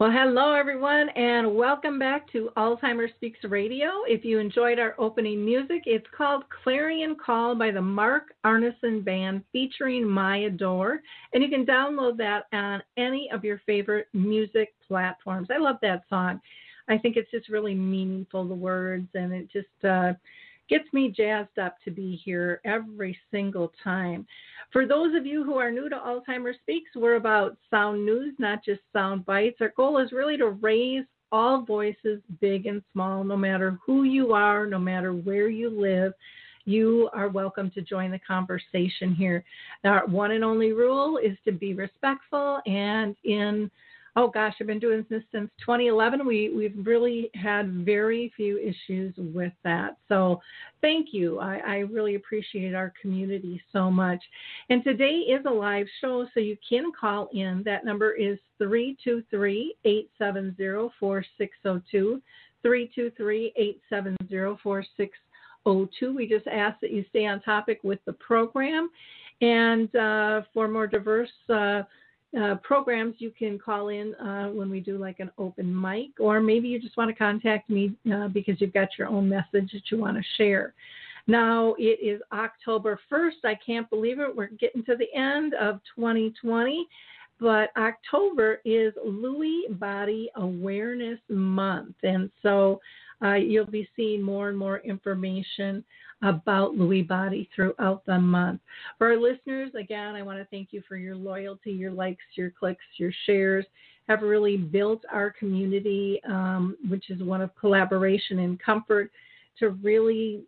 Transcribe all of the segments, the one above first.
Well, hello everyone, and welcome back to Alzheimer's Speaks Radio. If you enjoyed our opening music, it's called Clarion Call by the Mark Arneson Band featuring Maya Dore, and you can download that on any of your favorite music platforms. I love that song. I think it's just really meaningful, the words, and it just uh, gets me jazzed up to be here every single time. For those of you who are new to Alzheimer's Speaks, we're about sound news, not just sound bites. Our goal is really to raise all voices, big and small, no matter who you are, no matter where you live. You are welcome to join the conversation here. Our one and only rule is to be respectful and in oh gosh, I've been doing this since 2011. We we've really had very few issues with that. So thank you. I, I really appreciate our community so much. And today is a live show, so you can call in. That number is 323-870-4602. 323-870-4602. We just ask that you stay on topic with the program. And uh, for more diverse uh, uh, programs, you can call in uh, when we do like an open mic, or maybe you just want to contact me uh, because you've got your own message that you want to share. Now it is October 1st. I can't believe it. We're getting to the end of 2020, but October is Lewy Body Awareness Month. And so uh, you'll be seeing more and more information about Lewy Body throughout the month. For our listeners, again, I want to thank you for your loyalty, your likes, your clicks, your shares. Have really built our community, um, which is one of collaboration and comfort, to really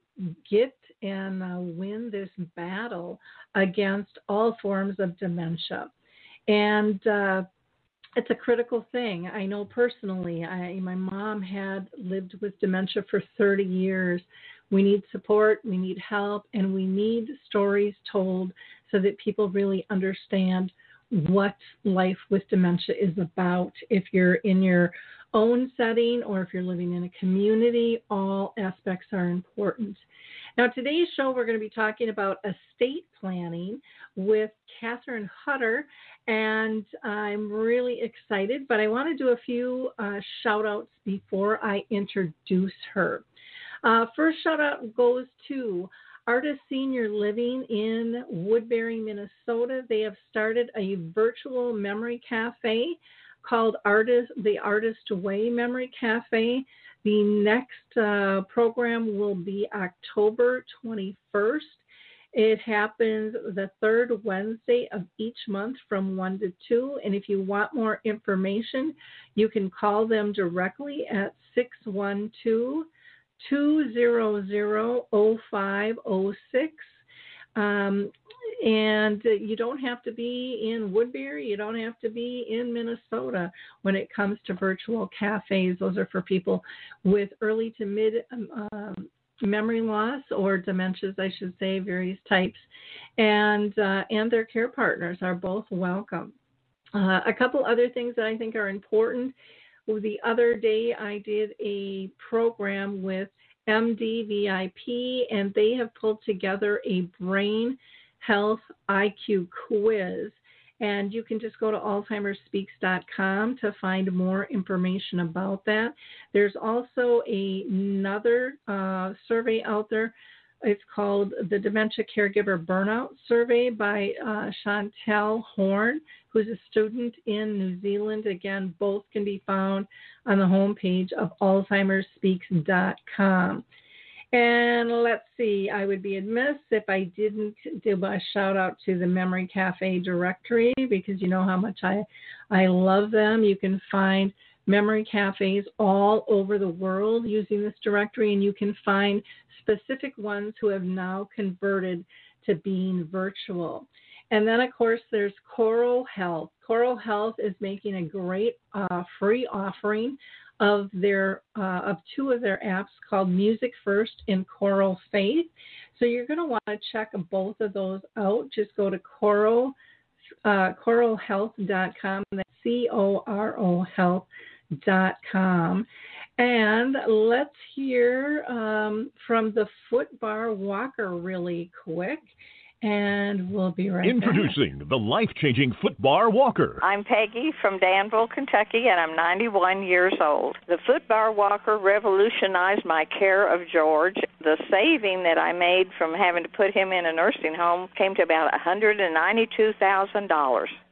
get and uh, win this battle against all forms of dementia. And uh, it's a critical thing. I know personally, I, my mom had lived with dementia for 30 years. We need support, we need help, and we need stories told so that people really understand what life with dementia is about. If you're in your own setting or if you're living in a community, all aspects are important. Now, today's show, we're going to be talking about estate planning with Catherine Hodder, and I'm really excited, but I want to do a few uh, shout outs before I introduce her. Uh, first shout out goes to Artis Senior Living in Woodbury, Minnesota. They have started a virtual memory cafe called Artist the Artist Way Memory Cafe. The next uh, program will be October 21st. It happens the third Wednesday of each month from 1 to 2. And if you want more information, you can call them directly at 612 200 0506. Um, and you don't have to be in Woodbury, you don't have to be in Minnesota when it comes to virtual cafes. Those are for people with early to mid um, memory loss or dementias, I should say, various types, and uh, and their care partners are both welcome. Uh, a couple other things that I think are important. The other day I did a program with MDVIP, and they have pulled together a brain health IQ quiz. And you can just go to alzheimersspeaks.com to find more information about that. There's also a, another uh, survey out there. It's called the Dementia Caregiver Burnout Survey by uh, Chantel Horn, who's a student in New Zealand. Again, both can be found on the homepage of alzheimersspeaks.com. And let's see, I would be amiss if I didn't do a shout out to the Memory Cafe directory because you know how much I I love them. You can find memory cafes all over the world using this directory, and you can find specific ones who have now converted to being virtual. And then, of course, there's Coro Health. Coro Health is making a great uh, free offering of their uh, of two of their apps called Music First and Coro Faith. So you're going to want to check both of those out. Just go to Coro uh, corohealth.com. That's C O R O health.com. And let's hear um, from the Footbar Walker really quick and we'll be right back Introducing back. the life changing Footbar Walker. I'm Peggy from Danville, Kentucky, and I'm 91 years old. The Footbar Walker revolutionized my care of George. The saving that I made from having to put him in a nursing home came to about $192,000.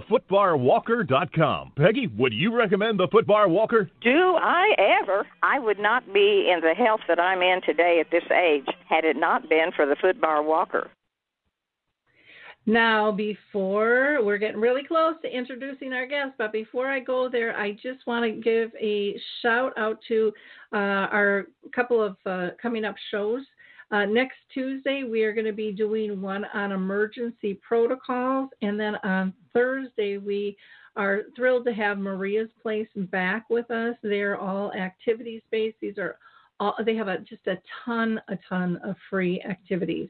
thefootbarwalker.com. Peggy, would you recommend the Footbar Walker? Do I ever? I would not be in the health that I'm in today at this age had it not been for the Footbar Walker. Now, before we're getting really close to introducing our guest, but before I go there, I just want to give a shout out to uh, our couple of uh, coming up shows. Uh, next Tuesday, we are going to be doing one on emergency protocols. And then on Thursday, we are thrilled to have Maria's Place back with us. They're all activities based. These are all, they have a, just a ton, a ton of free activities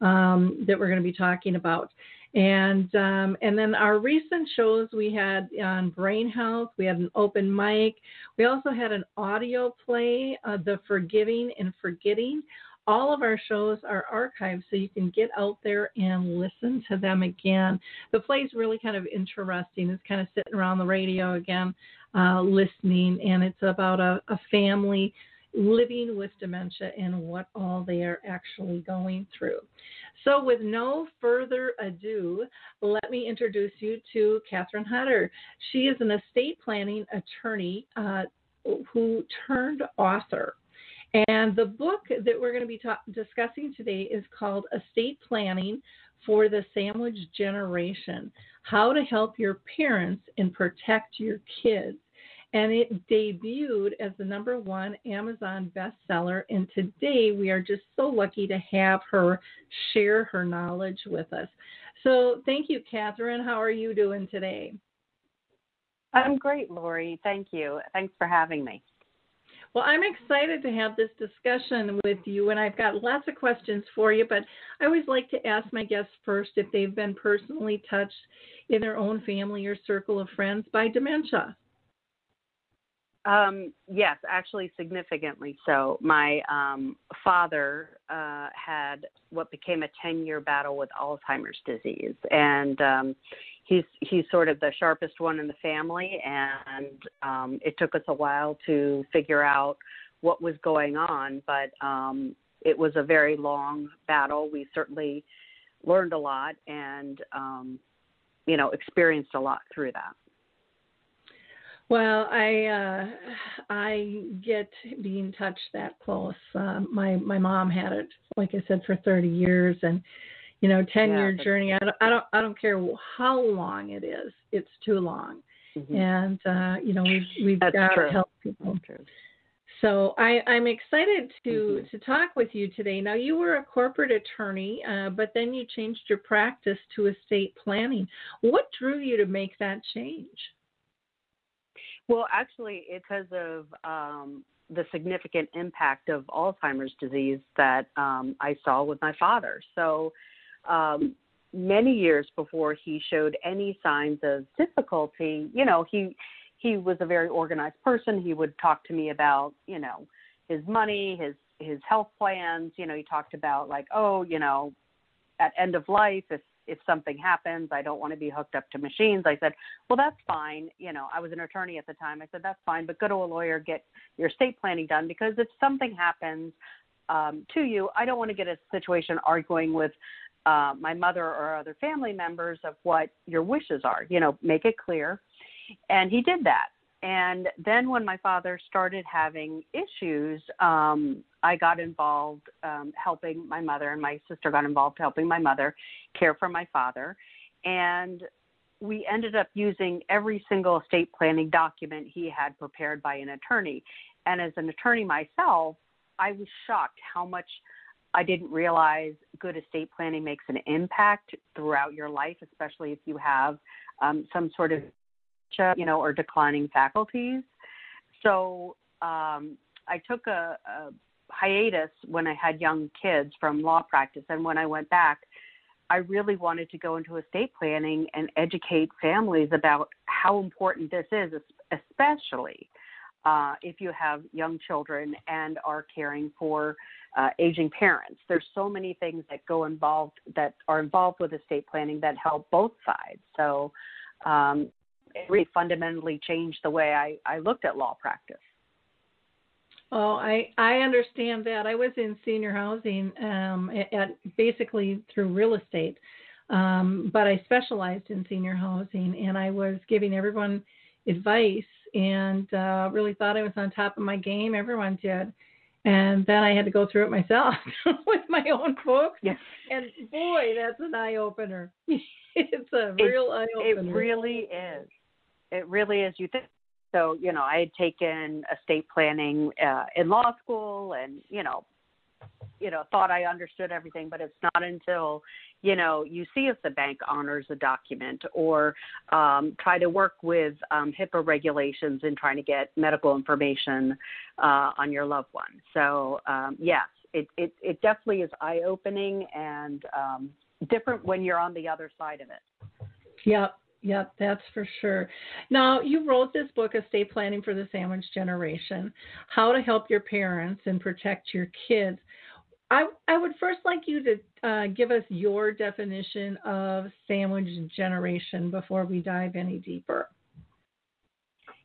um, that we're going to be talking about. And um, and then our recent shows we had on brain health, we had an open mic, we also had an audio play, uh, the forgiving and forgetting all of our shows are archived so you can get out there and listen to them again. The play is really kind of interesting. It's kind of sitting around the radio again, uh, listening, and it's about a, a family living with dementia and what all they are actually going through. So, with no further ado, let me introduce you to Catherine Hodder. She is an estate planning attorney uh, who turned author. And the book that we're going to be ta- discussing today is called Estate Planning for the Sandwich Generation How to Help Your Parents and Protect Your Kids. And it debuted as the number one Amazon bestseller. And today we are just so lucky to have her share her knowledge with us. So thank you, Catherine. How are you doing today? I'm great, Lori. Thank you. Thanks for having me. Well, I'm excited to have this discussion with you, and I've got lots of questions for you, but I always like to ask my guests first if they've been personally touched in their own family or circle of friends by dementia. Um, yes, actually, significantly so. My um, father uh, had what became a 10 year battle with Alzheimer's disease, and um, he's he's sort of the sharpest one in the family, and um, it took us a while to figure out what was going on, but um, it was a very long battle. We certainly learned a lot, and um, you know, experienced a lot through that. Well, I uh, I get being touched that close. Uh, my my mom had it, like I said, for 30 years, and you know, 10 Yeah, year journey. I don't I don't I don't care how long it is. It's too long, Mhm. and uh, you know we've we've That's got to help people. So I, I'm excited to Mhm. to talk with you today. Now you were a corporate attorney, uh, but then you changed your practice to estate planning. What drew you to make that change? Well, actually, it's because of um, the significant impact of Alzheimer's disease that um, I saw with my father. So, um, many years before he showed any signs of difficulty, you know, he he was a very organized person. He would talk to me about, you know, his money, his his health plans. You know, he talked about like, oh, you know, at end of life, if if something happens, I don't want to be hooked up to machines. I said, well, that's fine. You know, I was an attorney at the time. I said, that's fine, but go to a lawyer, get your estate planning done because if something happens um, to you, I don't want to get a situation arguing with uh, my mother or other family members of what your wishes are. You know, make it clear. And he did that. And then when my father started having issues, um, I got involved um, helping my mother, and my sister got involved helping my mother care for my father. And we ended up using every single estate planning document he had prepared by an attorney. And as an attorney myself, I was shocked how much I didn't realize good estate planning makes an impact throughout your life, especially if you have um, some sort of you know, or declining faculties. So um, I took a, a hiatus when I had young kids from law practice, and when I went back, I really wanted to go into estate planning and educate families about how important this is, especially uh, if you have young children and are caring for uh, aging parents. There's so many things that go involved that are involved with estate planning that help both sides. So um, it really fundamentally changed the way I, I looked at law practice. Oh, I I understand that. I was in senior housing um, at, at basically through real estate, um, but I specialized in senior housing, and I was giving everyone advice, and uh, really thought I was on top of my game. Everyone did, and then I had to go through it myself with my own folks. Yes. And boy, that's an eye opener. it's a real eye opener. It really is it really is. You think so? You know, I had taken estate planning uh, in law school, and you know, you know, thought I understood everything, but it's not until you know you see if the bank honors a document or um, try to work with um, HIPAA regulations in trying to get medical information uh, on your loved one. So um, yes, it, it it definitely is eye opening and um, different when you're on the other side of it. Yep, Yep, that's for sure. Now, you wrote this book, Estate Planning for the Sandwich Generation How to Help Your Parents and Protect Your Kids. I, I would first like you to uh, give us your definition of sandwich generation before we dive any deeper.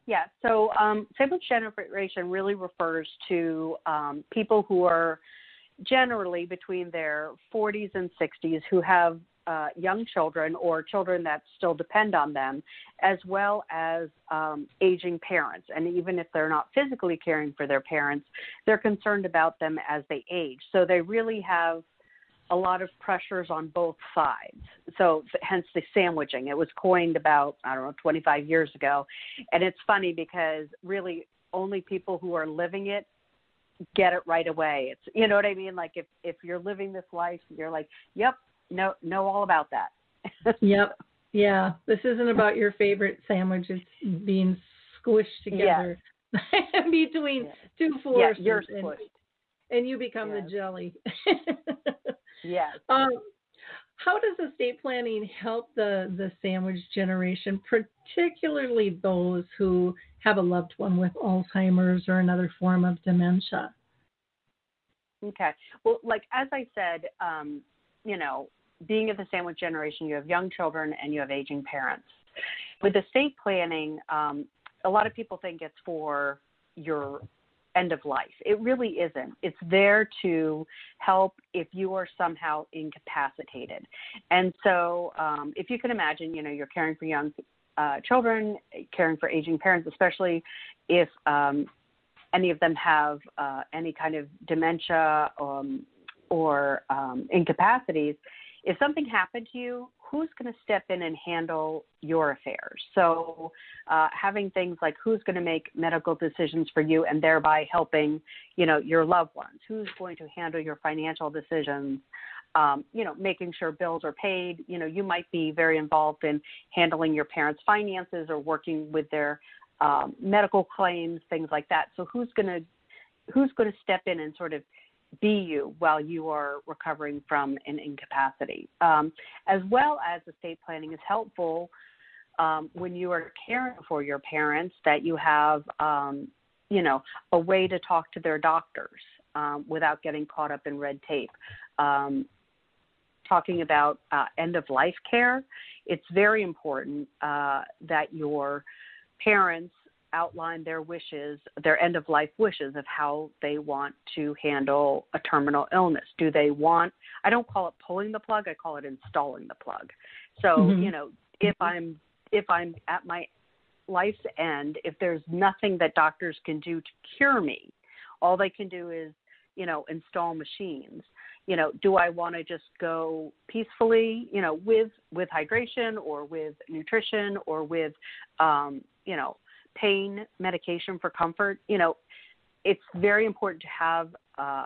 Yeah, so um, sandwich generation really refers to um, people who are generally between their 40s and 60s who have uh, young children or children that still depend on them, as well as um, aging parents. And even if they're not physically caring for their parents, they're concerned about them as they age. So they really have a lot of pressures on both sides. So hence the sandwiching. It was coined about, I don't know, 25 years ago. And it's funny because really only people who are living it get it right away. It's you know what I mean? Like if if you're living this life, you're like, Yep, know know all about that. yep. Yeah. This isn't about your favorite sandwich. It's being squished together between two forces. Yeah. And, and you become yes. the jelly. yes. Um, how does estate planning help the, the sandwich generation, particularly those who have a loved one with Alzheimer's or another form of dementia? Okay. Well, like as I said, um, you know, being of the sandwich generation, you have young children and you have aging parents. With estate planning, um, a lot of people think it's for your end of life. It really isn't. It's there to help if you are somehow incapacitated. And so, um, if you can imagine, you know, you're caring for young uh, children, caring for aging parents, especially if um, any of them have uh, any kind of dementia um, or um, incapacities, if something happened to you, who's going to step in and handle your affairs? So, uh, having things like who's going to make medical decisions for you and thereby helping, you know, your loved ones, who's going to handle your financial decisions, um, you know, making sure bills are paid. You know, you might be very involved in handling your parents' finances or working with their um, medical claims, things like that. So, who's going to who's going to step in and sort of be you while you are recovering from an incapacity. Um, as well as estate planning is helpful um, when you are caring for your parents that you have, um, you know, a way to talk to their doctors. um, without getting caught up in red tape. Um, talking about uh, end of life care, it's very important uh, that your parents outline their wishes, their end of life wishes of how they want to handle a terminal illness. Do they want, I don't call it pulling the plug, I call it installing the plug. So, Mhm. you know, if I'm if I'm at my life's end, if there's nothing that doctors can do to cure me, all they can do is, you know, install machines. You know, do I want to just go peacefully, you know, with with hydration or with nutrition or with, um, you know, pain medication for comfort? You know, it's very important to have uh,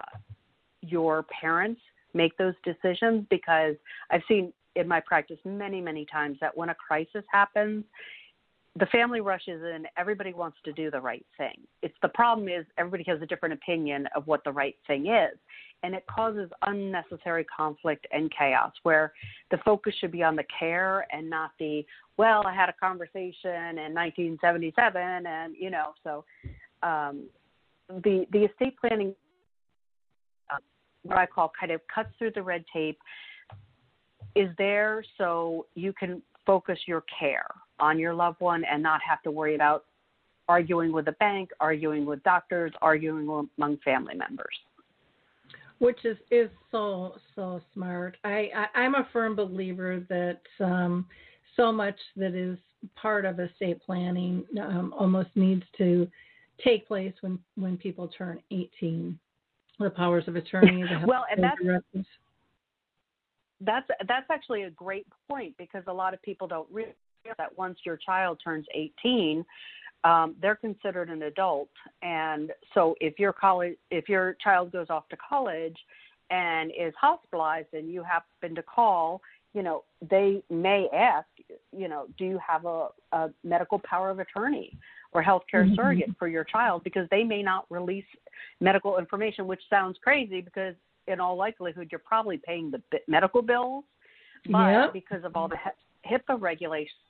your parents make those decisions because I've seen in my practice many, many times that when a crisis happens, the family rushes in, everybody wants to do the right thing. It's the problem is everybody has a different opinion of what the right thing is. And it causes unnecessary conflict and chaos where the focus should be on the care and not the, well, I had a conversation in 1977 and, you know, so um, the, the estate planning, uh, what I call kind of cuts through the red tape, is there so you can focus your care on your loved one and not have to worry about arguing with the bank, arguing with doctors, arguing among family members. which is is so so smart. I, I I'm a firm believer that um, so much that is part of estate planning um, almost needs to take place when when people turn 18. The powers of attorney, the Well, and that's- That's that's actually a great point because a lot of people don't realize that once your child turns 18, um, they're considered an adult, and so if your college if your child goes off to college and is hospitalized and you happen to call, you know they may ask, you know, do you have a, a medical power of attorney or healthcare Mhm. surrogate for your child because they may not release medical information, which sounds crazy because in all likelihood you're probably paying the medical bills, but Yep. because of all the HIPAA regulations,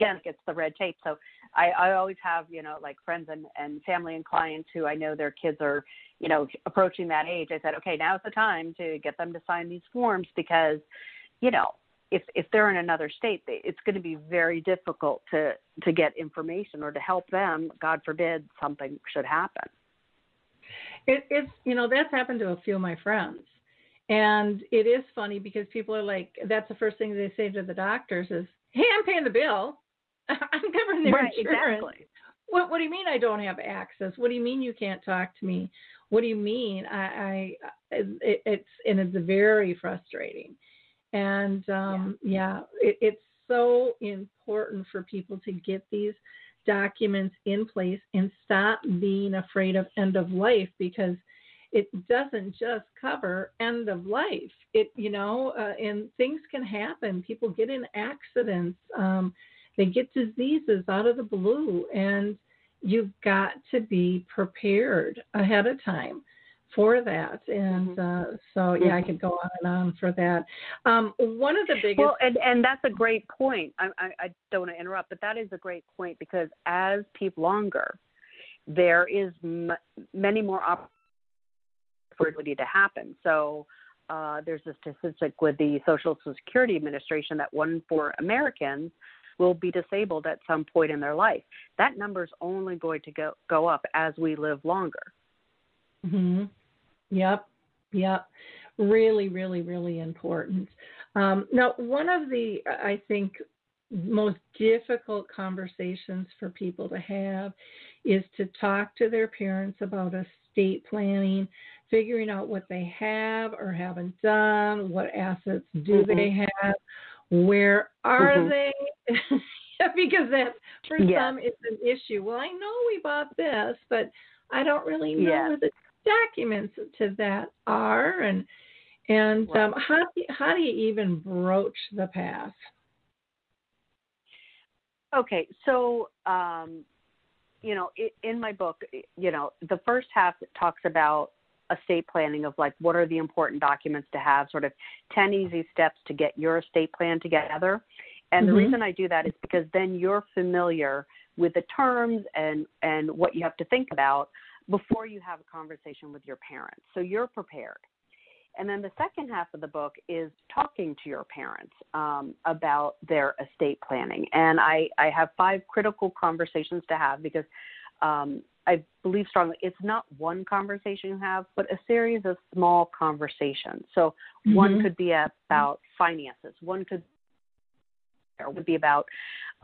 again, it gets the red tape. So I, I always have, you know, like friends and, and family and clients who I know their kids are, you know, approaching that age. I said, okay, now's the time to get them to sign these forms because, you know, if if they're in another state, it's going to be very difficult to to get information or to help them. God forbid something should happen. It, it's you know that's happened to a few of my friends, and it is funny because people are like, that's the first thing they say to the doctors is, "Hey, I'm paying the bill. I'm covering their right, insurance. exactly. What What do you mean I don't have access? What do you mean you can't talk to me? What do you mean I? I it, it's and it's very frustrating, and um, yeah, it, it's so important for people to get these documents in place and stop being afraid of end of life because it doesn't just cover end of life. It you know, uh, and things can happen. People get in accidents. Um, they get diseases out of the blue, and you've got to be prepared ahead of time for that. And uh, so, yeah, I could go on and on for that. Um, one of the biggest. Well, and and that's a great point. I, I, I don't want to interrupt, but that is a great point because as people longer, there is m- many more opportunities for fertility to happen. So uh, there's a statistic with the Social Security Administration that one in four Americans will be disabled at some point in their life. That number is only going to go go up as we live longer. hmm Yep, yep. Really, really, really important. Um, now, one of the, I think, most difficult conversations for people to have is to talk to their parents about estate planning, figuring out what they have or haven't done, what assets do Mhm. they have, where are Mhm. they? because that for Yeah. some is an issue. Well, I know we bought this, but I don't really know Yeah. where the documents to that are, and and um, how do you, how do you even broach the past? Okay, so um, you know, in my book, you know, the first half talks about estate planning of like what are the important documents to have, sort of ten easy steps to get your estate plan together. And the Mhm. reason I do that is because then you're familiar with the terms and and what you have to think about. before you have a conversation with your parents. So you're prepared. And then the second half of the book is talking to your parents um, about their estate planning. And I, I have five critical conversations to have because um, I believe strongly it's not one conversation you have, but a series of small conversations. So mm-hmm. one could be about finances, one could or would be about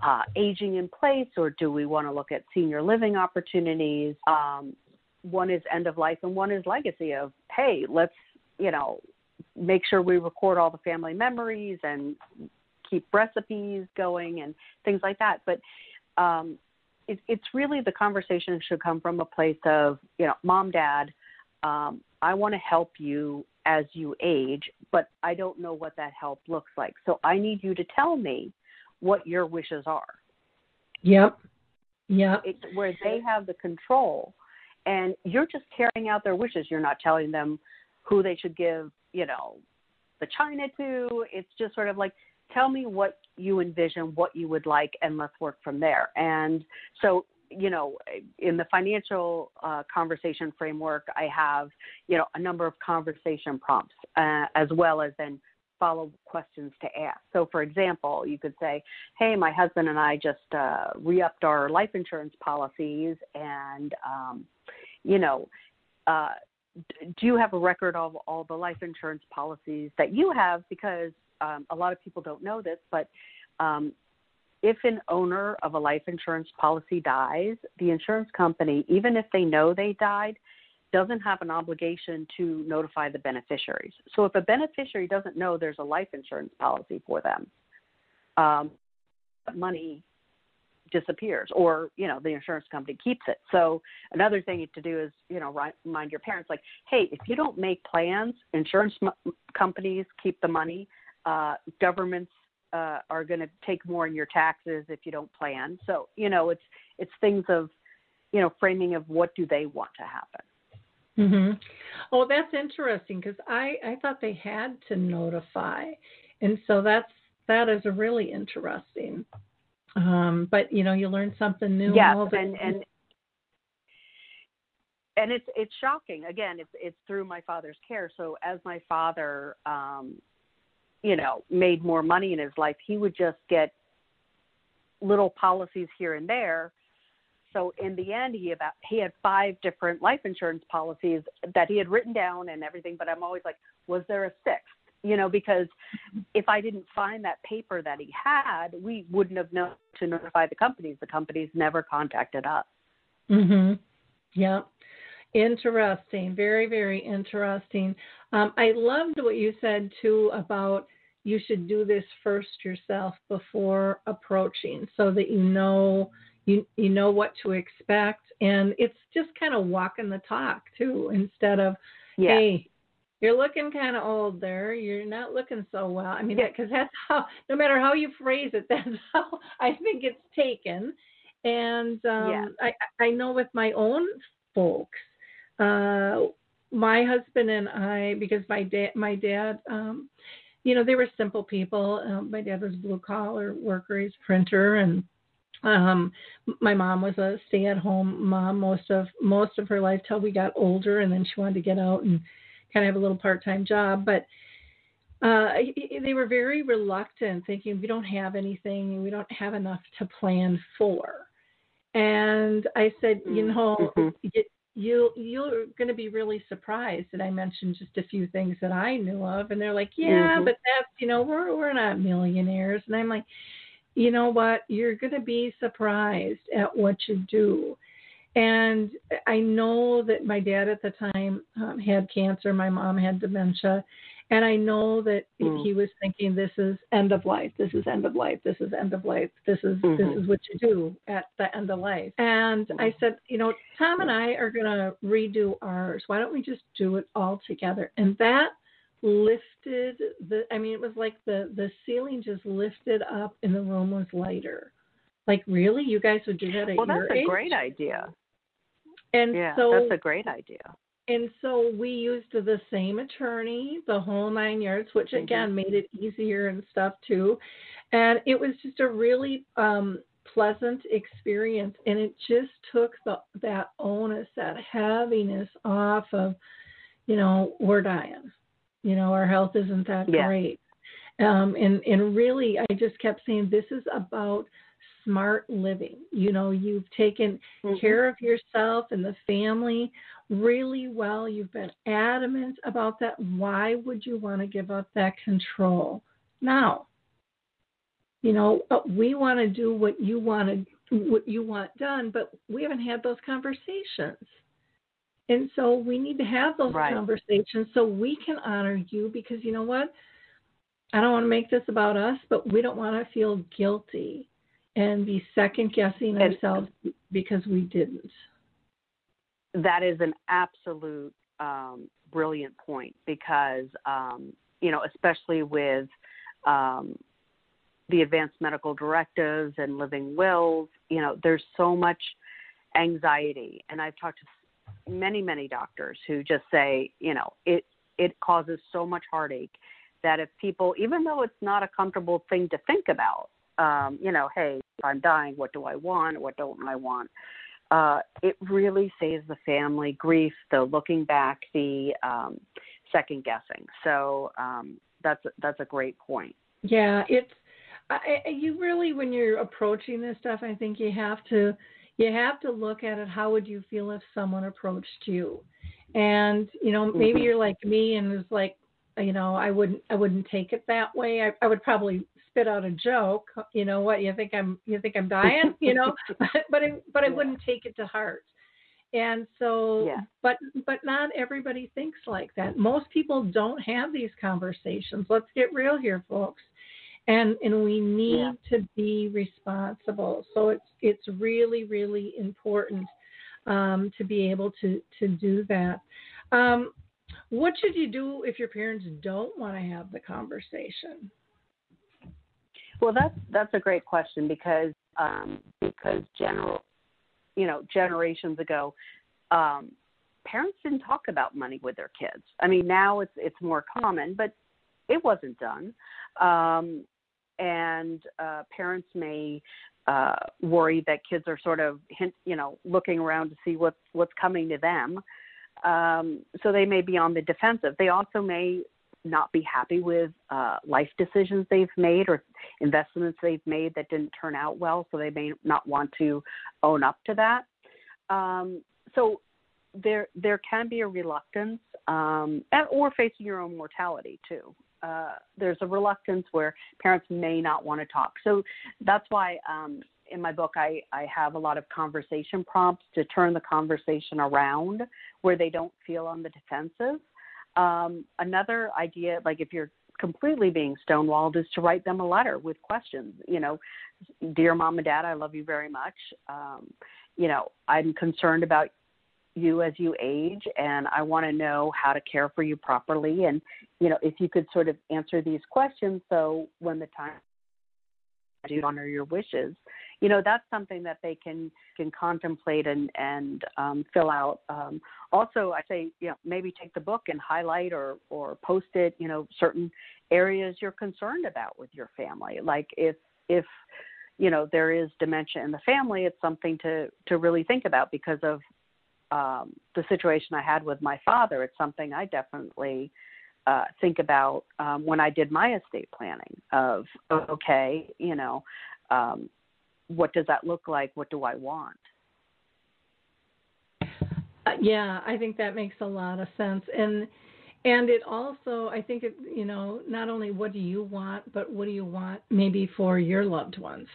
uh, aging in place, or do we want to look at senior living opportunities? Um, one is end of life, and one is legacy. Of hey, let's you know make sure we record all the family memories and keep recipes going and things like that. But um, it, it's really the conversation should come from a place of you know, mom, dad, um, I want to help you as you age, but I don't know what that help looks like. So I need you to tell me what your wishes are. Yep. Yep. It's where they have the control and you're just carrying out their wishes. You're not telling them who they should give, you know, the china to. It's just sort of like, tell me what you envision, what you would like, and let's work from there. And so, you know, in the financial uh, conversation framework, I have, you know, a number of conversation prompts uh, as well as then follow questions to ask. So, for example, you could say, "Hey, my husband and I just uh, re-upped our life insurance policies, and um, you know, uh, do you have a record of all the life insurance policies that you have? Because um, a lot of people don't know this, but um, if an owner of a life insurance policy dies, the insurance company, even if they know they died, doesn't have an obligation to notify the beneficiaries. So if a beneficiary doesn't know there's a life insurance policy for them, um, money disappears or you know the insurance company keeps it so another thing to do is you know remind your parents like hey if you don't make plans insurance m- companies keep the money uh, governments uh, are going to take more in your taxes if you don't plan so you know it's it's things of you know framing of what do they want to happen hmm Oh, that's interesting because I I thought they had to notify, and so that's that is really interesting. Um, but you know, you learn something new. Yes, and and and it's it's shocking. Again, it's it's through my father's care. So as my father, um, you know, made more money in his life, he would just get little policies here and there. So in the end, he about he had five different life insurance policies that he had written down and everything. But I'm always like, was there a sixth? you know, because if I didn't find that paper that he had, we wouldn't have known to notify the companies. The companies never contacted us. Mhm. Yeah. Interesting. Very, very interesting. Um, I loved what you said too about you should do this first yourself before approaching, so that you know you you know what to expect, and it's just kind of walking the talk too, instead of yeah. hey you're looking kind of old there. You're not looking so well. I mean, because that, that's how, no matter how you phrase it, that's how I think it's taken. And um, yeah. I, I know with my own folks, uh, my husband and I, because my dad, my dad, um, you know, they were simple people. Um, my dad was a blue collar worker, he's a printer, and um, my mom was a stay at home mom most of most of her life till we got older, and then she wanted to get out and kind of have a little part time job, but uh, they were very reluctant, thinking we don't have anything we don't have enough to plan for. And I said, you mm, know, mm-hmm. you, you you're going to be really surprised that I mentioned just a few things that I knew of, and they're like, yeah, mm-hmm. but that's you know we're we're not millionaires, and I'm like, you know what, you're going to be surprised at what you do. And I know that my dad at the time um, had cancer, my mom had dementia, and I know that mm. he was thinking, "This is end of life. This is end of life. This is end of life. This is mm-hmm. this is what you do at the end of life." And I said, "You know, Tom and I are going to redo ours. Why don't we just do it all together?" And that lifted the. I mean, it was like the the ceiling just lifted up, and the room was lighter. Like, really, you guys would do that at well, your that's a age? great idea. And yeah, so that's a great idea. And so we used the same attorney, the whole nine yards, which mm-hmm. again made it easier and stuff too. And it was just a really um, pleasant experience and it just took the that onus that heaviness off of you know we're dying you know our health isn't that Yeah. great um and and really i just kept saying this is about smart living you know you've taken Mhm. care of yourself and the family really well. You've been adamant about that. Why would you want to give up that control now? You know uh, we want to do what you want to what you want done but we haven't had those conversations. And so we need to have those Right. conversations so we can honor you because you know what? I don't want to make this about us but we don't want to feel guilty and be second guessing ourselves because we didn't that is an absolute um, brilliant point because um, you know especially with um, the advanced medical directives and living wills you know there's so much anxiety. And i've talked to many many doctors who just say you know it it causes so much heartache that if people even though it's not a comfortable thing to think about um, you know hey i'm dying. What do i want? What don't i want uh, it really saves the family grief, the looking back, the um, second guessing. So um, that's that's a great point. Yeah, it's I, you really when you're approaching this stuff, I think you have to you have to look at it. How would you feel if someone approached you? And you know, maybe Mhm. you're like me and it's like, you know, I wouldn't I wouldn't take it that way. I, I would probably spit out a joke. You know what? You think I'm you think I'm dying? You know, but I, but I Yeah. wouldn't take it to heart. And so, Yeah. but but not everybody thinks like that. Most people don't have these conversations. Let's get real here, folks. And and we need Yeah. to be responsible. So it's it's really really important um, to be able to to do that. Um, what should you do if your parents don't want to have the conversation? Well, that's that's a great question because um, because general, you know, generations ago, um, parents didn't talk about money with their kids. I mean, now it's it's more common, but it wasn't done. Um, and uh, parents may uh, worry that kids are sort of hint, you know, looking around to see what's what's coming to them. Um, so they may be on the defensive. They also may not be happy with uh, life decisions they've made or investments they've made that didn't turn out well, so they may not want to own up to that. Um, so there there can be a reluctance, um, or facing your own mortality too. Uh, there's a reluctance where parents may not want to talk. So that's why um, in my book I, I have a lot of conversation prompts to turn the conversation around where they don't feel on the defensive. Um, another idea, like if you're completely being stonewalled, is to write them a letter with questions. You know, dear mom and dad, I love you very much. Um, you know, I'm concerned about you as you age, and I want to know how to care for you properly. And you know, if you could sort of answer these questions, so when the time you honor your wishes, you know, that's something that they can can contemplate and and um, fill out. Um, also, I say, you know, maybe take the book and highlight or or post it. You know, certain areas you're concerned about with your family, like if if you know there is dementia in the family, it's something to to really think about because of um, the situation I had with my father. It's something I definitely uh, think about um, when I did my estate planning. Of okay, you know. Um, what does that look like? What do I want? Uh, yeah, I think that makes a lot of sense, and and it also, I think it, you know, not only what do you want, but what do you want maybe for your loved ones.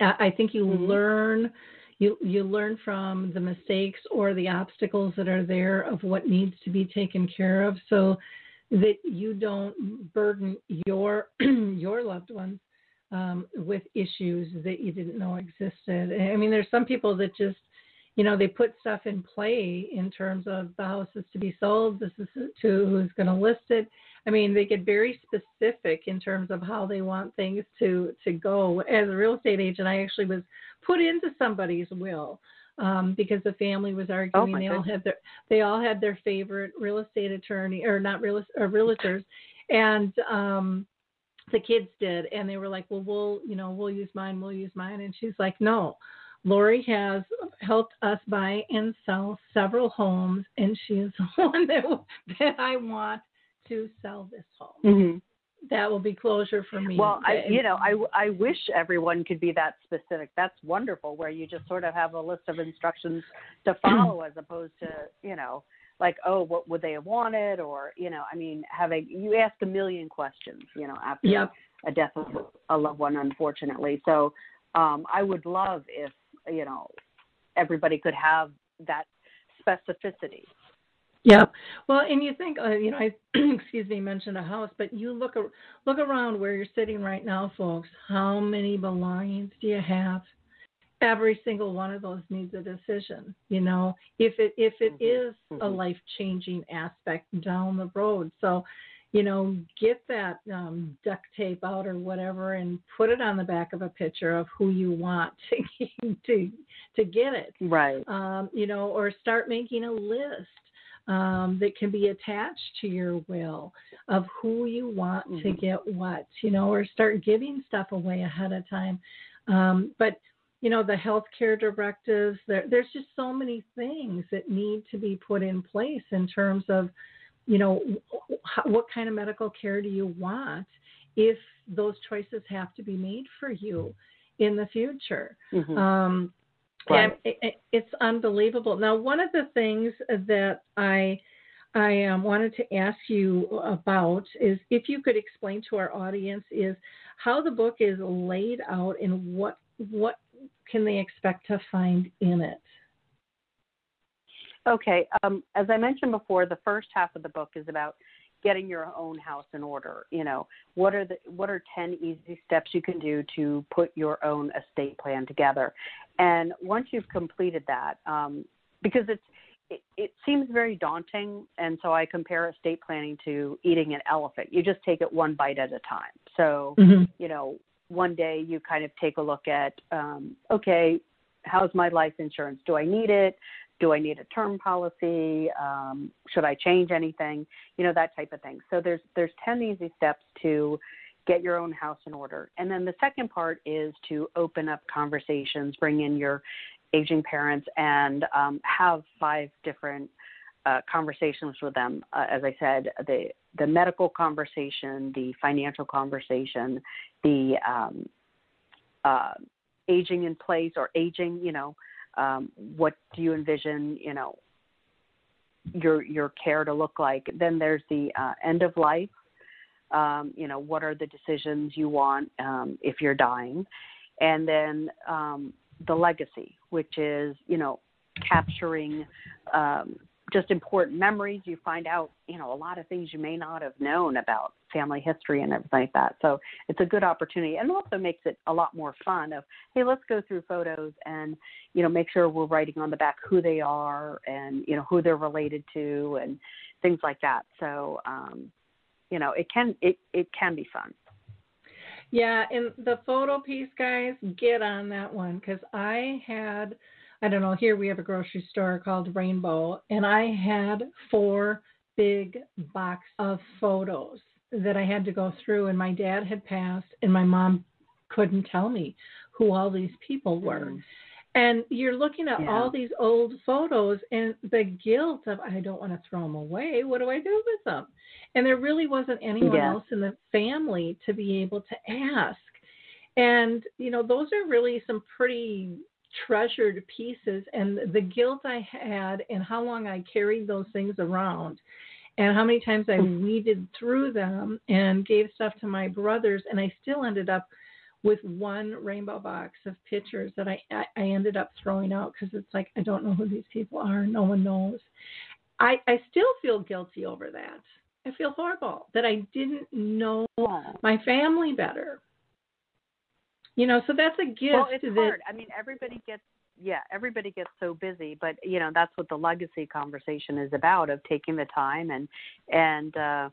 I think you Mhm. learn, you you learn from the mistakes or the obstacles that are there of what needs to be taken care of, so that you don't burden your your loved ones um, with issues that you didn't know existed. I mean, there's some people that just, you know, they put stuff in play in terms of the house is to be sold, this is to who's going to list it. I mean, they get very specific in terms of how they want things to to go. As a real estate agent, I actually was put into somebody's will um, because the family was arguing. my they all had their they all had their favorite real estate attorney or not real or realtors, and um, the kids did, and they were like, "Well, we'll you know we'll use mine, we'll use mine," and she's like, "No." Lori has helped us buy and sell several homes, and she is the one that that I want to sell this home. Mm-hmm. That will be closure for me. Well, I, you know, I, I wish everyone could be that specific. That's wonderful, where you just sort of have a list of instructions to follow, as opposed to, you know, like, oh, what would they have wanted, or, you know, I mean, having you ask a million questions, you know, after Yep. a death of a loved one, unfortunately. So, um, I would love if, you know, everybody could have that specificity. Yeah. Well, and you think, uh, you know, I excuse me, mentioned a house, but you look look around where you're sitting right now, folks. How many belongings do you have? Every single one of those needs a decision. You know, if it if it Mhm. is a Mhm. life changing aspect down the road, so you know, get that um, duct tape out or whatever, and put it on the back of a picture of who you want to to to get it Right. um, you know, or start making a list um, that can be attached to your will of who you want to Mhm. get what, you know, or start giving stuff away ahead of time. Um, but you know, the healthcare directives, there, there's just so many things that need to be put in place in terms of, you know, what kind of medical care do you want if those choices have to be made for you in the future. Mhm. Um, Right. and it, it's unbelievable. Now, one of the things that I I um, wanted to ask you about is if you could explain to our audience is how the book is laid out and what what can they expect to find in it. Okay. Um, as I mentioned before, the first half of the book is about getting your own house in order. You know, what are the what are ten easy steps you can do to put your own estate plan together? And once you've completed that, um, because it's it, it seems very daunting, and so I compare estate planning to eating an elephant. You just take it one bite at a time. So you know, one day you kind of take a look at, um, okay, how's my life insurance? Do I need it? Do I need a term policy? Um, should I change anything? You know, that type of thing. So there's there's ten easy steps to get your own house in order. And then the second part is to open up conversations, bring in your aging parents, and um, have five different uh, conversations with them. Uh, as I said, the the medical conversation, the financial conversation, the um, uh, aging in place or aging. You know, um, what do you envision? You know, your your care to look like. Then there's the uh, end of life. Um, you know, what are the decisions you want um, if you're dying, and then um, the legacy, which is you know capturing um, just important memories. You find out, you know, a lot of things you may not have known about family history and everything like that. So it's a good opportunity, and also makes it a lot more fun. Of hey, let's go through photos and you know make sure we're writing on the back who they are and you know who they're related to and things like that. So um, you know it can it it can be fun. Yeah, and the photo piece, guys, get on that one because I had, I don't know, here we have a grocery store called Rainbow, and I had four big box of photos that I had to go through, and my dad had passed, and my mom couldn't tell me who all these people were. Mm. And you're looking at Yeah. all these old photos, and the guilt of I don't want to throw them away. What do I do with them? And there really wasn't anyone Yeah. else in the family to be able to ask. And you know, those are really some pretty treasured pieces. And the guilt I had, and how long I carried those things around, and how many times I mm. weeded through them and gave stuff to my brothers, and I still ended up with one rainbow box of pictures that I I, I ended up throwing out because it's like I don't know who these people are. No one knows. I I still feel guilty over that. I feel horrible that I didn't know my family better. You know, so that's a gift Well, it's that hard. I mean, everybody gets yeah, everybody gets so busy, but you know that's what the legacy conversation is about of taking the time and and uh,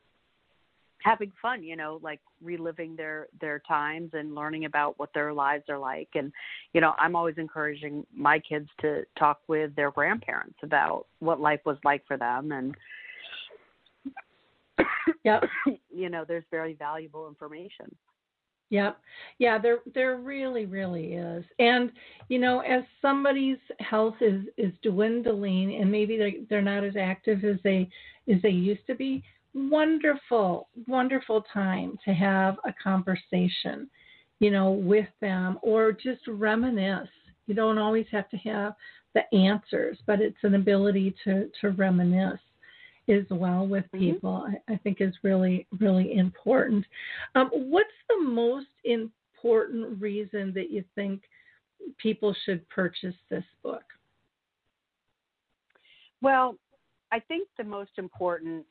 having fun. You know, like reliving their their times and learning about what their lives are like. And you know, I'm always encouraging my kids to talk with their grandparents about what life was like for them and. Yep. you know, there's very valuable information. Yep. Yeah, there there really really is. And you know, as somebody's health is is dwindling and maybe they they're not as active as they as they used to be, wonderful wonderful time to have a conversation, you know, with them or just reminisce. You don't always have to have the answers, but it's an ability to to reminisce as well with Mm-hmm. people, I, I think is really, really important. Um, what's the most important reason that you think people should purchase this book? Well, I think the most important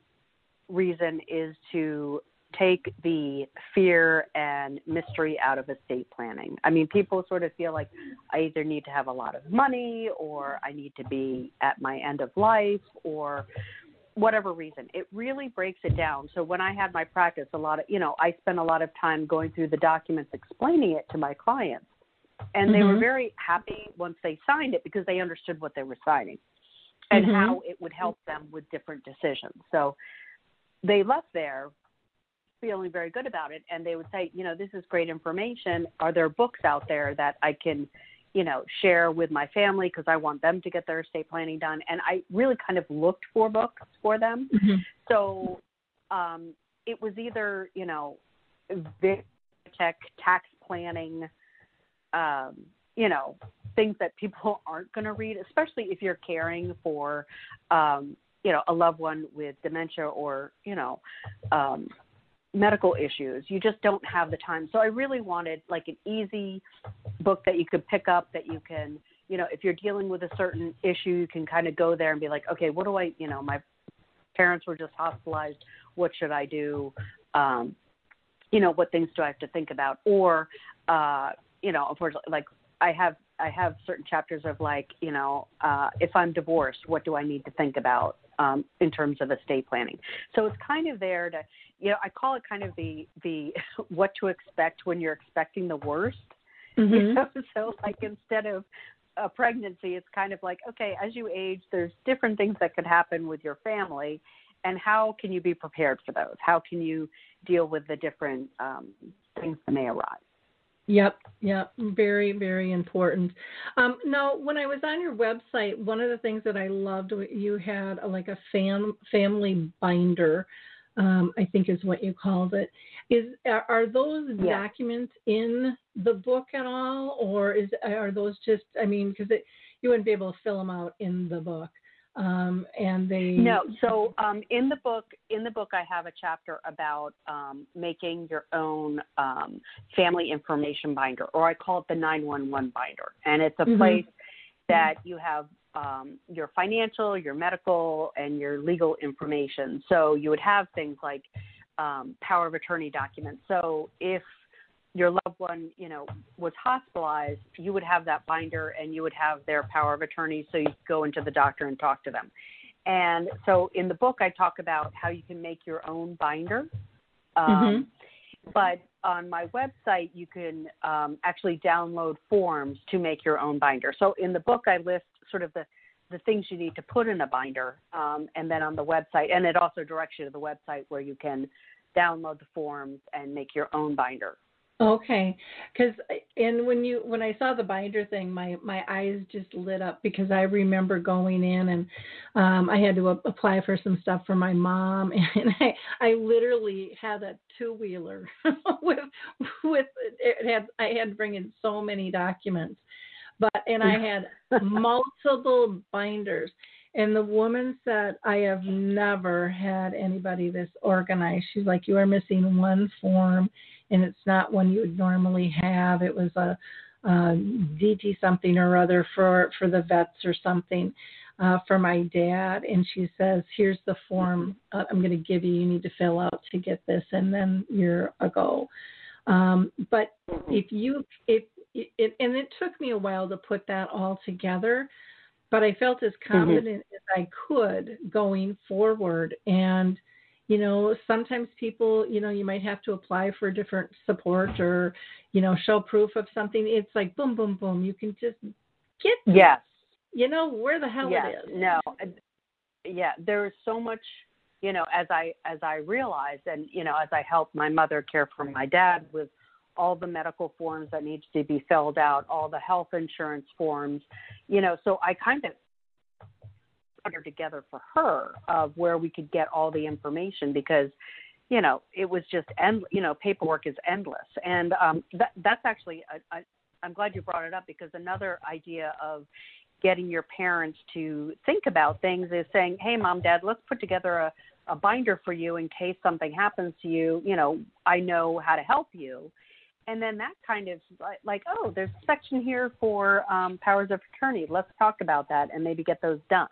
reason is to take the fear and mystery out of estate planning. I mean, people sort of feel like I either need to have a lot of money or I need to be at my end of life or whatever reason. It really breaks it down. So when I had my practice, a lot of, you know, I spent a lot of time going through the documents explaining it to my clients. And they were Mhm. very happy once they signed it because they understood what they were signing and Mhm. how it would help them with different decisions. So they left there feeling very good about it and they would say, you know, this is great information. Are there books out there that I can, you know, share with my family because I want them to get their estate planning done? And I really kind of looked for books for them. Mhm. So um, it was either, you know, tech, tax planning, um, you know, things that people aren't going to read, especially if you're caring for, um, you know, a loved one with dementia or, you know, um, medical issues. You just don't have the time. So I really wanted like an easy book that you could pick up that you can, you know, if you're dealing with a certain issue, you can kind of go there and be like, okay, what do I, you know, my parents were just hospitalized. What should I do? Um, you know, what things do I have to think about? Or, uh, you know, unfortunately, like I have, I have certain chapters of like, you know, uh, if I'm divorced, what do I need to think about um, in terms of estate planning? So it's kind of there to, you know, I call it kind of the the what to expect when you're expecting the worst. You Mhm. know? So like instead of a pregnancy, it's kind of like okay, as you age, there's different things that could happen with your family, and how can you be prepared for those? How can you deal with the different um, things that may arise? Yep, yep, very, very important. Um, now, when I was on your website, one of the things that I loved, you had a, like a fam, family binder, um, I think is what you called it. Is are, those Yeah. documents in the book at all, or is are those just? I mean, because you wouldn't be able to fill them out in the book, um, and they No. So um, in the book, in the book, I have a chapter about um, making your own um, family information binder, or I call it the 911 binder, and it's a Mhm. place that you have um, your financial, your medical, and your legal information. So you would have things like um, power of attorney documents. So if your loved one, you know, was hospitalized, you would have that binder and you would have their power of attorney so you could go into the doctor and talk to them. And so in the book, I talk about how you can make your own binder. Um, But on my website, you can um, actually download forms to make your own binder. So in the book, I list sort of the, the things you need to put in a binder. Um, and then on the website, and it also directs you to the website where you can download the forms and make your own binder. Okay, because and when you when I saw the binder thing, my my eyes just lit up because I remember going in and um, I had to a- apply for some stuff for my mom, and I I literally had a two wheeler with with it had I had to bring in so many documents, but and I had multiple binders. And the woman said, I have never had anybody this organized. She's like, You are missing one form and it's not one you would normally have. It was a, a DT something or other for for the vets or something uh, for my dad. And she says, "Here's the form uh, I'm going to give you. You need to fill out to get this, and then you're a go." Um, but if you if it, and it took me a while to put that all together, but I felt as mm-hmm. confident as I could going forward and you know sometimes people you know you might have to apply for different support or you know show proof of something it's like boom boom boom you can just get. Yes. you know where the hell yes. it is No. Yeah. There is so much, you know, as I as I realized, and you know, as I helped my mother care for my dad with all the medical forms that needs to be filled out, all the health insurance forms, you know. So I kind of put her together for her of where we could get all the information because you know it was just end you know paperwork is endless and um that that's actually a, a, i'm glad you brought it up because another idea of getting your parents to think about things is saying hey mom dad let's put together a a binder for you in case something happens to you you know i know how to help you and then that kind of like, like oh there's a section here for um powers of attorney let's talk about that and maybe get those done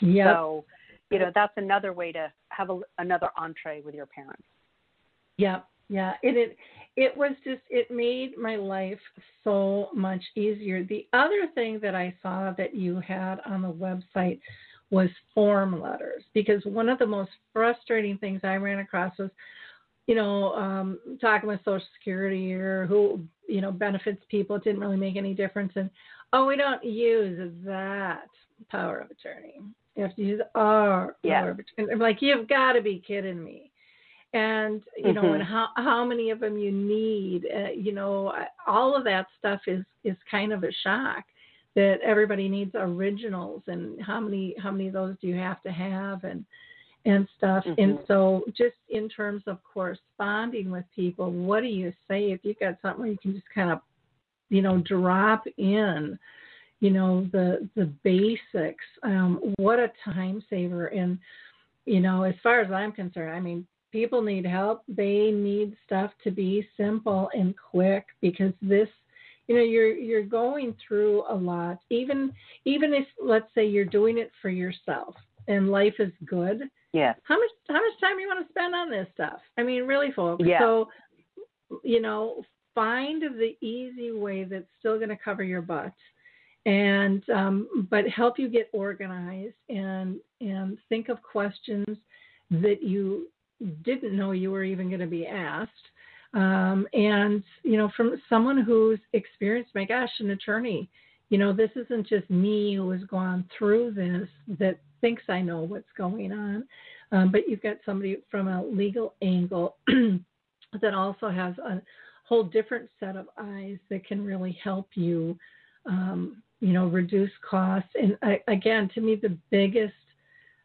Yeah. so, you know, that's another way to have a, another entree with your parents. Yeah, yeah. It, it it was just it made my life so much easier. The other thing that I saw that you had on the website was form letters because one of the most frustrating things I ran across was, you know, um, talking with Social Security or who you know benefits people. It didn't really make any difference, and oh, we don't use that power of attorney. You have to use our Yeah. power of attorney. I'm like, you've got to be kidding me and you know Mhm. and how how many of them you need uh, you know all of that stuff is is kind of a shock that everybody needs originals and how many how many of those do you have to have and and stuff. And Mhm. so just in terms of corresponding with people what do you say? If you've got something where you can just kind of you know drop in you know the the basics um what a time saver. And you know as far as i'm concerned i mean people need help. They need stuff to be simple and quick because this you know you're you're going through a lot. Even even if let's say you're doing it for yourself and life is good Yeah. how much how much time you want to spend on this stuff i mean really folks Yeah. so you know find the easy way that's still going to cover your butt and um, but help you get organized and and think of questions that you didn't know you were even going to be asked um, and you know from someone who's experienced my gosh an attorney you know this isn't just me who has gone through this that thinks i know what's going on um, but you've got somebody from a legal angle that also has a whole different set of eyes that can really help you um, you know reduce costs. And uh, again to me the biggest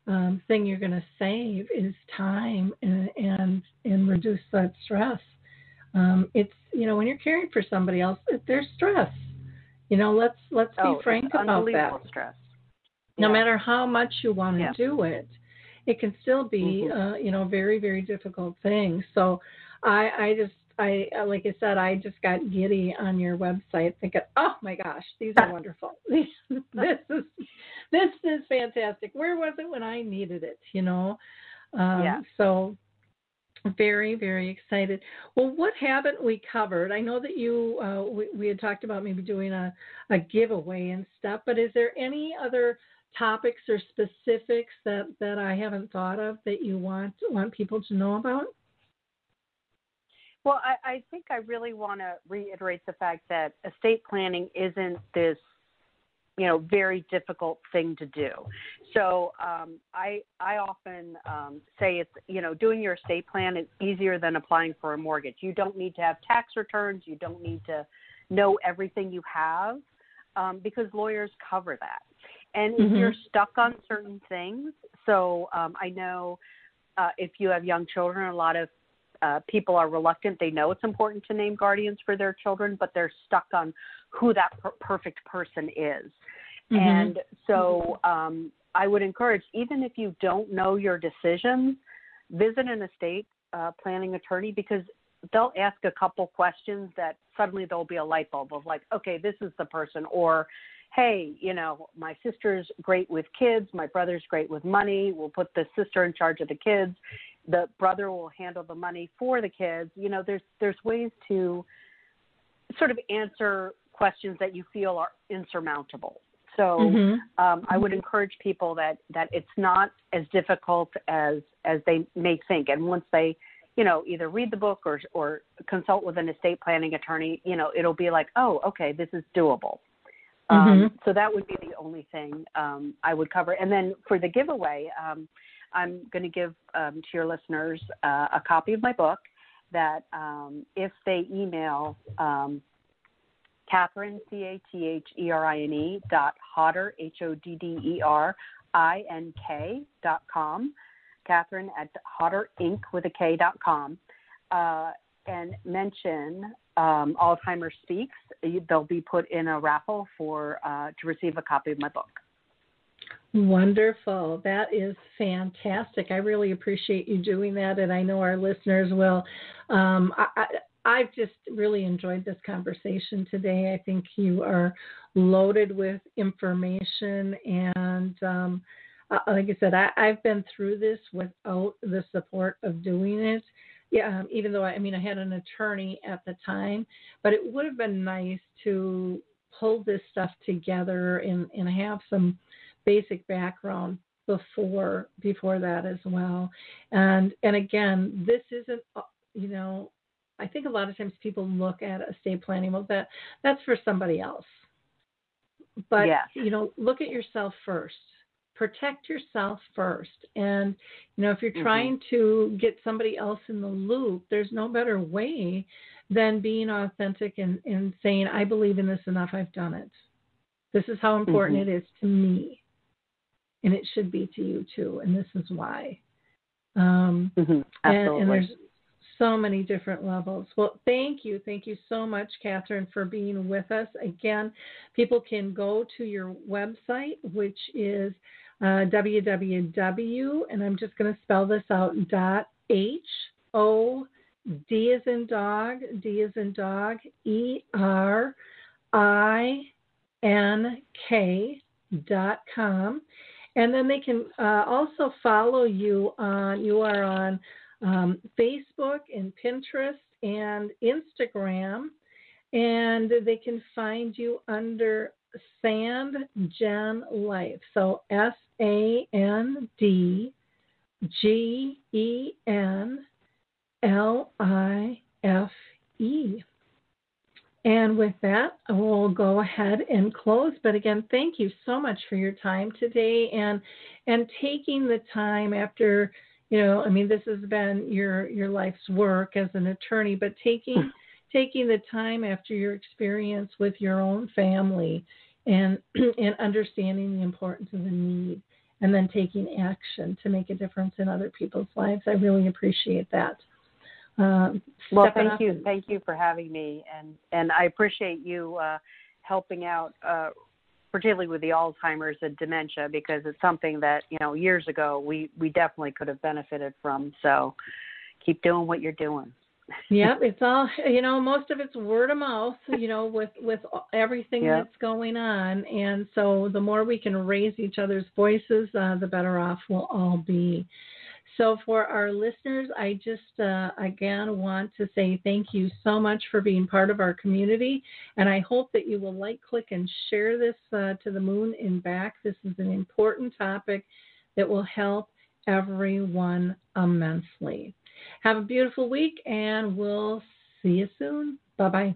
um, thing you're going to save is time and, and and reduce that stress. Um, it's you know when you're caring for somebody else there's stress you know let's let's oh, be frank about that stress. no Yeah. matter how much you want to Yeah. do it it can still be Mhm. uh, you know a very very difficult thing so i i just i uh, like i said i just got giddy on your website thinking oh my gosh these are wonderful this is this is fantastic where was it when i needed it you know um, Yeah. so very very excited. Well what haven't we covered? I know that you uh, we, we had talked about maybe doing a, a giveaway and stuff but is there any other topics or specifics that that i haven't thought of that you want want people to know about? Well, I, I think I really want to reiterate the fact that estate planning isn't this, you know, very difficult thing to do. So um, I I often um, say it's you know doing your estate plan is easier than applying for a mortgage. You don't need to have tax returns. You don't need to know everything you have um, because lawyers cover that. And if Mhm. you're stuck on certain things, so um, I know uh, if you have young children, a lot of uh, people are reluctant. They know it's important to name guardians for their children, but they're stuck on who that per- perfect person is. Mm-hmm. And so um, I would encourage, even if you don't know your decisions, visit an estate uh, planning attorney because they'll ask a couple questions that suddenly there'll be a light bulb of like, okay, this is the person, or hey, you know, my sister's great with kids, my brother's great with money. We'll put the sister in charge of the kids. The brother will handle the money for the kids. You know, there's there's ways to sort of answer questions that you feel are insurmountable. So Mhm. um, I would encourage people that that it's not as difficult as as they may think, and once they, you know, either read the book or or consult with an estate planning attorney, you know, it'll be like, oh, okay, this is doable. Um, Mhm. so that would be the only thing um, I would cover. And then for the giveaway, um, I'm going to give um, to your listeners uh, a copy of my book that um, if they email um, Catherine, C A T H E R I N E, dot Hodder, H O D D E R I N K dot com, Catherine at Hodder Ink. with a K dot com, uh, and mention um, Alzheimer's Speaks, they'll be put in a raffle for uh, to receive a copy of my book. Wonderful. That is fantastic. I really appreciate you doing that, and I know our listeners will. Um, I, I've just really enjoyed this conversation today. I think you are loaded with information, and um, uh, like I said, I, I've been through this without the support of doing it. Yeah, um, even though I, I mean I had an attorney at the time, but it would have been nice to pull this stuff together and, and have some basic background before before that as well. And and again, this isn't uh, you know I think a lot of times people look at estate planning well that that's for somebody else. But yes. you know, look at yourself first. Protect yourself first. And you know, if you're mm-hmm. trying to get somebody else in the loop, there's no better way than being authentic and, and saying, I believe in this enough, I've done it. This is how important mm-hmm. it is to me. And it should be to you too. And this is why. Um, mm-hmm. and, and there's so many different levels. Well, thank you. Thank you so much, Catherine, for being with us. Again, people can go to your website, which is uh, www, and I'm just going to spell this out, dot H O D is in dog, D is in dog, E R I N K dot com. And then they can uh, also follow you on, you are on um, Facebook and Pinterest and Instagram. And they can find you under Sand Gen Life. So S A N D G E N L I F E. And with that, we'll go ahead and close. But again, thank you so much for your time today and and taking the time after you know, I mean, this has been your your life's work as an attorney, but taking taking the time after your experience with your own family and and understanding the importance of the need and then taking action to make a difference in other people's lives. I really appreciate that. Um, well, thank you, thank you for having me, and and I appreciate you uh, helping out uh, particularly with the Alzheimer's and dementia, because it's something that you know years ago we we definitely could have benefited from. So keep doing what you're doing. yep, it's all you know. Most of it's word of mouth, you know, with with everything yep. that's going on, and so the more we can raise each other's voices, uh, the better off we'll all be. So, for our listeners, I just uh, again want to say thank you so much for being part of our community. And I hope that you will like, click, and share this uh, to the moon and back. This is an important topic that will help everyone immensely. Have a beautiful week, and we'll see you soon. Bye bye.